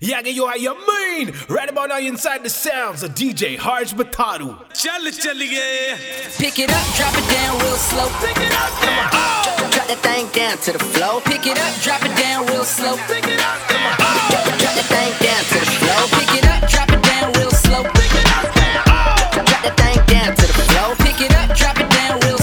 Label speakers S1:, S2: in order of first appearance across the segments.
S1: Yeah, you are your main. Right about now, you're inside the sounds of DJ Harj Batadu.
S2: Chali chali
S3: Pick it up, drop it down real slow. Pick it up, come on. Drop, that thing down to the floor. Pick it up, drop it down real slow. Pick it up, come on. Oh. Drop, drop that thing down to the floor. Pick it up, drop it down real slow. Pick it up, come on. Drop, drop that thing down to the floor. Pick it up, drop it down real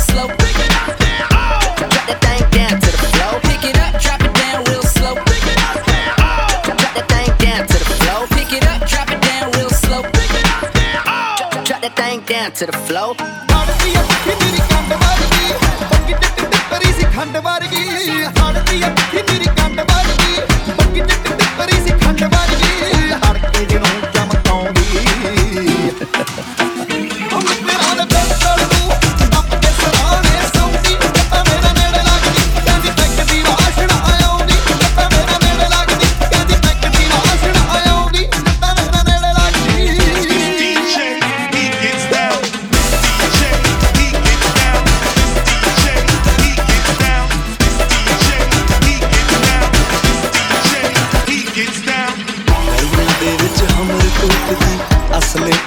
S3: down to the
S4: flow.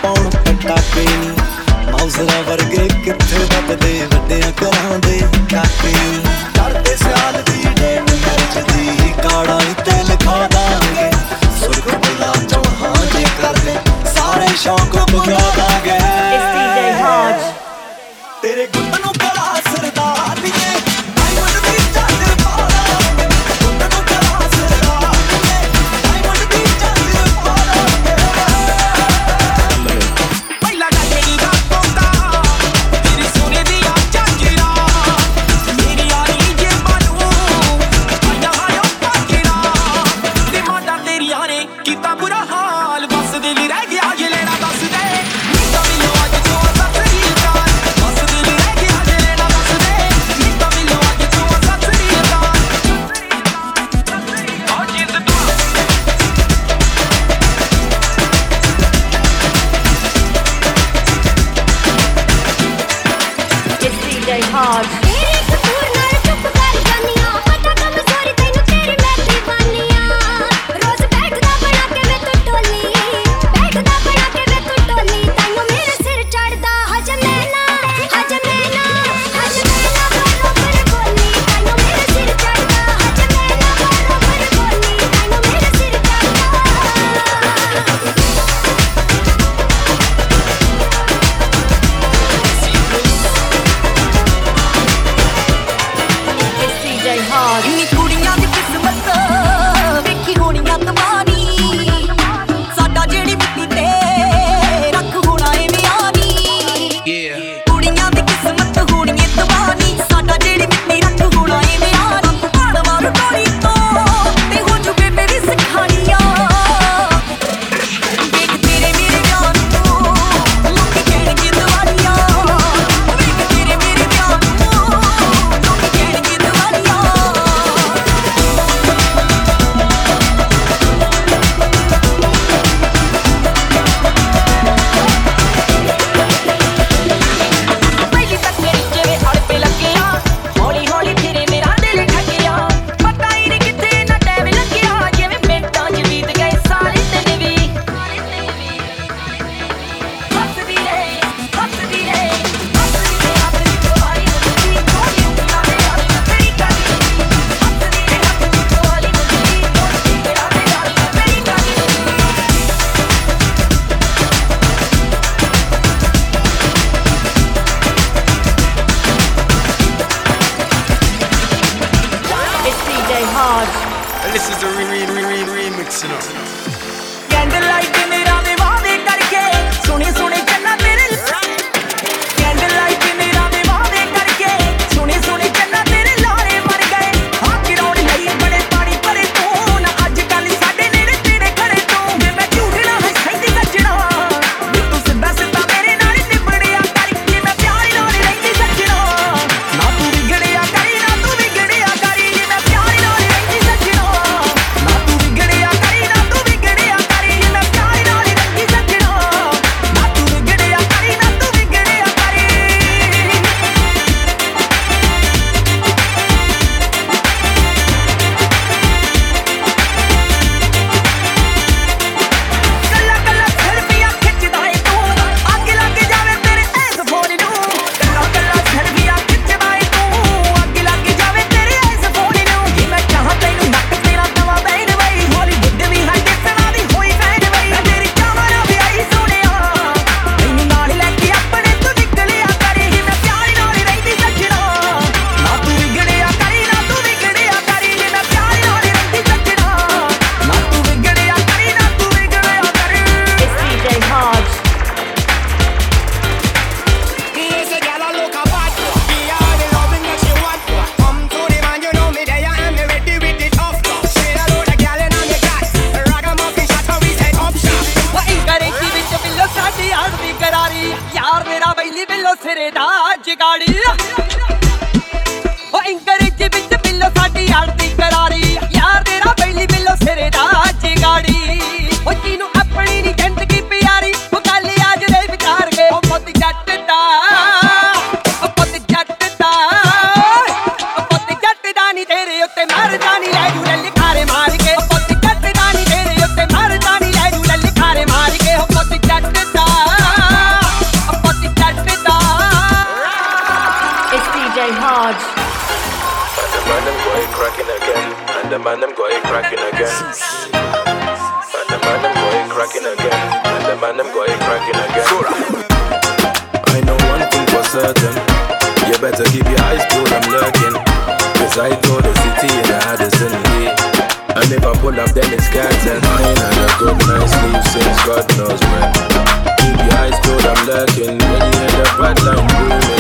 S4: ਪਾਉਣ ਪਟਾਕੇ ਨਹੀਂ ਮੌਜ਼ਰਾ ਵਰਗੇ ਕਿੱਥੇ ਦੱਬਦੇ ਵੱਡਿਆਂ ਘਰਾਂ
S2: is the re re re re remix, you know.
S5: Yeah, the light. I told the city and I had a Sunday. And if I pull up, then it's cats and mine. And a good night's sleep since God knows when. Keep your eyes peeled, I'm lurking. When you hear the bad line booming.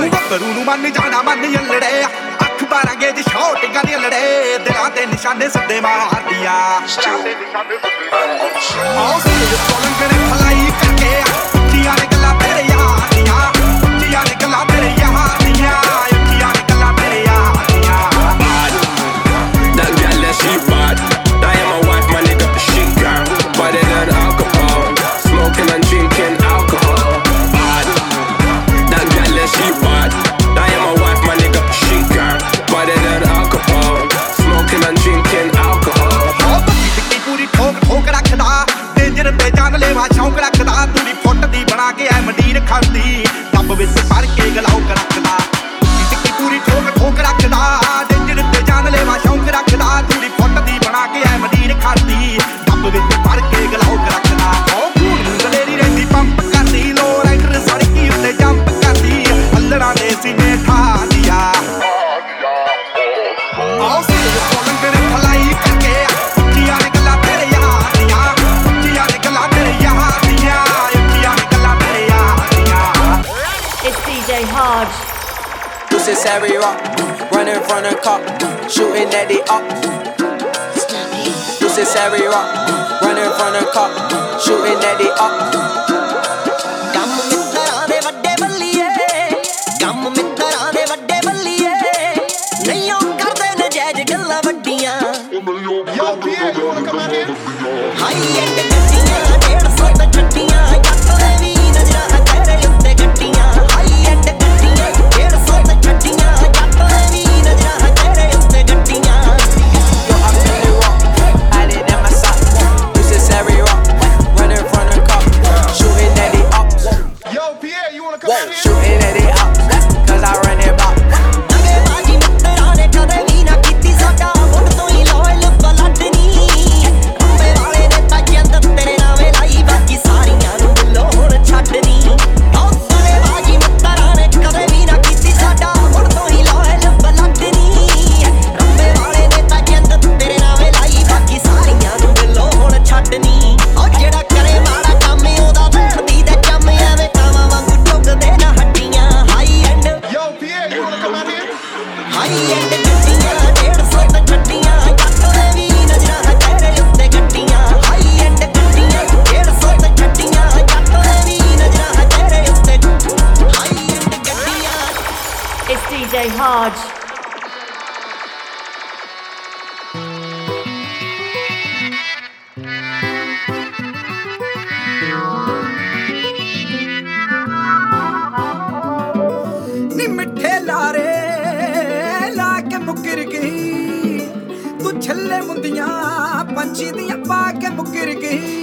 S6: ਨੂੰ
S4: ਬੱਬਰੂ ਨੂੰ ਮੰਨ ਜਾਣਾ ਮੰਨ ਅਲੜੇ ਅੱਖ ਬਾਰਾਂਗੇ ਜੀ shot ਗਾਣੇ ਅਲੜੇ ਦਿਲਾਂ ਤੇ ਨਿਸ਼ਾਨੇ ਸੱਦੇ ਮਾਰਦੀਆਂ। ਨਿਸ਼ਾਨੇ
S7: ਸੱਦੇ ਮਾਰਦੀਆਂ। ਆਉਂ
S8: ਸੀ ਕੋਲੰਗਣੇ every rock. Running from the cop, shooting at the up. This is every rock. Running from the cop, shooting at the up.
S9: It's DJ Hodge. ਛੱਲੇ ਮੁੰਦੀਆਂ ਪੰਛੀ ਦੀਆਂ ਪਾ ਕੇ ਮੁਕਰ ਗਈ